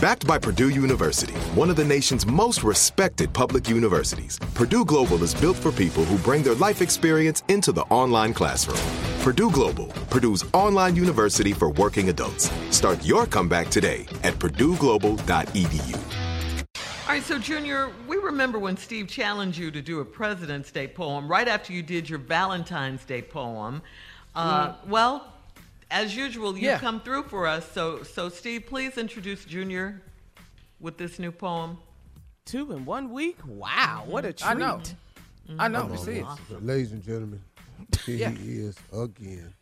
Backed by Purdue University, one of the nation's most respected public universities, Purdue Global is built for people who bring their life experience into the online classroom. Purdue Global, Purdue's online university for working adults. Start your comeback today at purdueglobal.edu. All right, so Junior, we remember when Steve challenged you to do a President's Day poem right after you did your Valentine's Day poem. Uh, Well, as usual, you Yeah. come through for us. So, so Steve, please introduce Junior with this new poem. Two in one week? Wow, what a treat. I know. I know. This is. Ladies and gentlemen, here Yeah. he is again.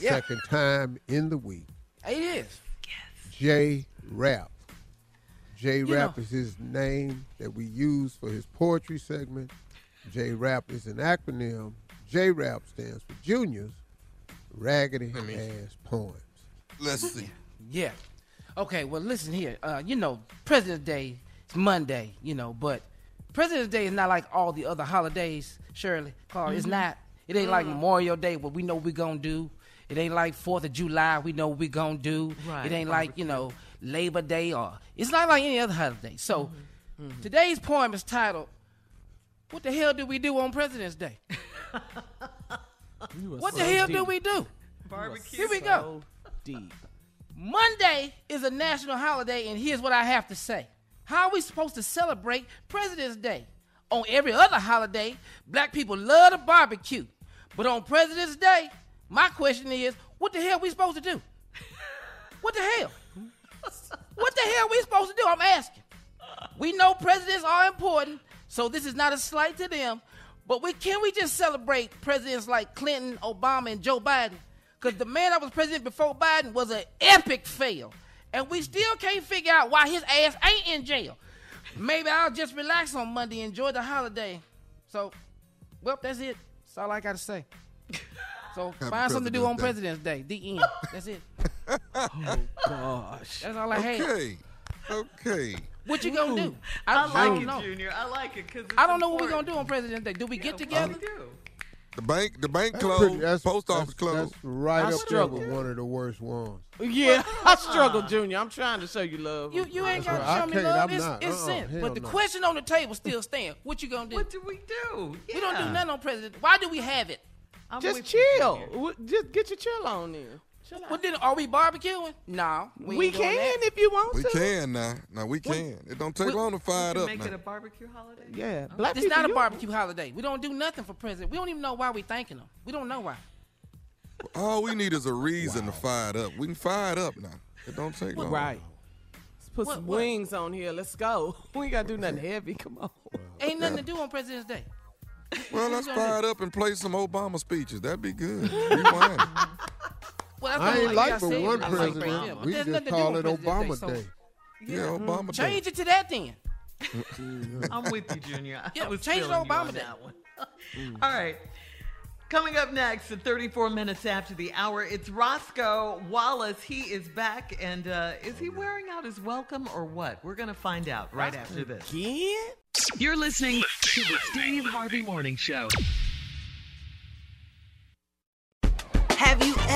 Yeah. Second time in the week. It is. Yes. J Rap. J Rap is his name that we use for his poetry segment. J Rap is an acronym. J Rap stands for Juniors Raggedy Ass Poems. Let's see. Yeah. Okay, well, listen here. Uh, you know, President's Day is Monday, you know, but President's Day is not like all the other holidays, Shirley. Carl, it's mm-hmm. not. It ain't like mm-hmm. Memorial Day, what we know we gonna do. It ain't like Fourth of July, we know we gonna do. Right, It ain't like, you know, Labor Day or it's not like any other holiday. So mm-hmm. today's poem is titled What the hell do we do on President's Day? what the hell do we do? Barbecue. Here we go. Deep. Monday is a national holiday, and here's what I have to say. How are we supposed to celebrate President's Day? On every other holiday, black people love to barbecue. But on President's Day, my question is, what the hell are we supposed to do? What the hell? What the hell are we supposed to do? I'm asking. We know presidents are important, so this is not a slight to them. But we can we just celebrate presidents like Clinton, Obama, and Joe Biden? Because the man that was president before Biden was an epic fail. And we still can't figure out why his ass ain't in jail. Maybe I'll just relax on Monday, enjoy the holiday. So, well, that's it. That's all I got to say. So find something to do on President's President's Day. The end. That's it. Oh gosh. That's all I had. Okay. Okay. What you gonna do? I I like don't it, know. Junior. I like it because I don't know what we're gonna do on President's Day. Do we get together? We do? The bank, the bank That's closed. pretty- that's- post office that's- closed. That's right I up there struggle. with one of the worst ones. Yeah, I struggle, Junior. I'm trying to show you love. You you ain't gotta right. I show me love. I'm It's, not. it's Uh-uh. sent. Hell But the no. question on the table still stands. What you gonna do? What do we do? We don't do nothing on President. Why do we have it? I'm Just chill. Just get your chill on there. Chill out. What then? Are we barbecuing? No, we, We can if you want We to. We can now. Now we can. It don't take we- long to fire it Can up make now. it a barbecue holiday. Yeah, black It's not a you- barbecue holiday. We don't do nothing for president. We don't even know why we thanking them. We don't know why. All we need is a reason to fire it up. We can fire it up now. It don't take long. Right. Let's put What- some what? wings on here. Let's go. We ain't gotta do nothing heavy. Come on. Ain't nothing to do on President's Day. Well, let's fire it up and play some Obama speeches. That'd be good. Rewind. Well, that's I what ain't like I but one I like president. we just call it with President's Obama so- Day. Yeah, Obama Day. Change it to that then. I'm with you, Junior. I Yeah, was change it feeling Obama on Day. that one. All right. Coming up next at 34 minutes after the hour, it's Roscoe Wallace. He is back, and uh, is he wearing out his welcome or what? We're going to find out right after this. Again? You're listening to the Steve Harvey Morning Show.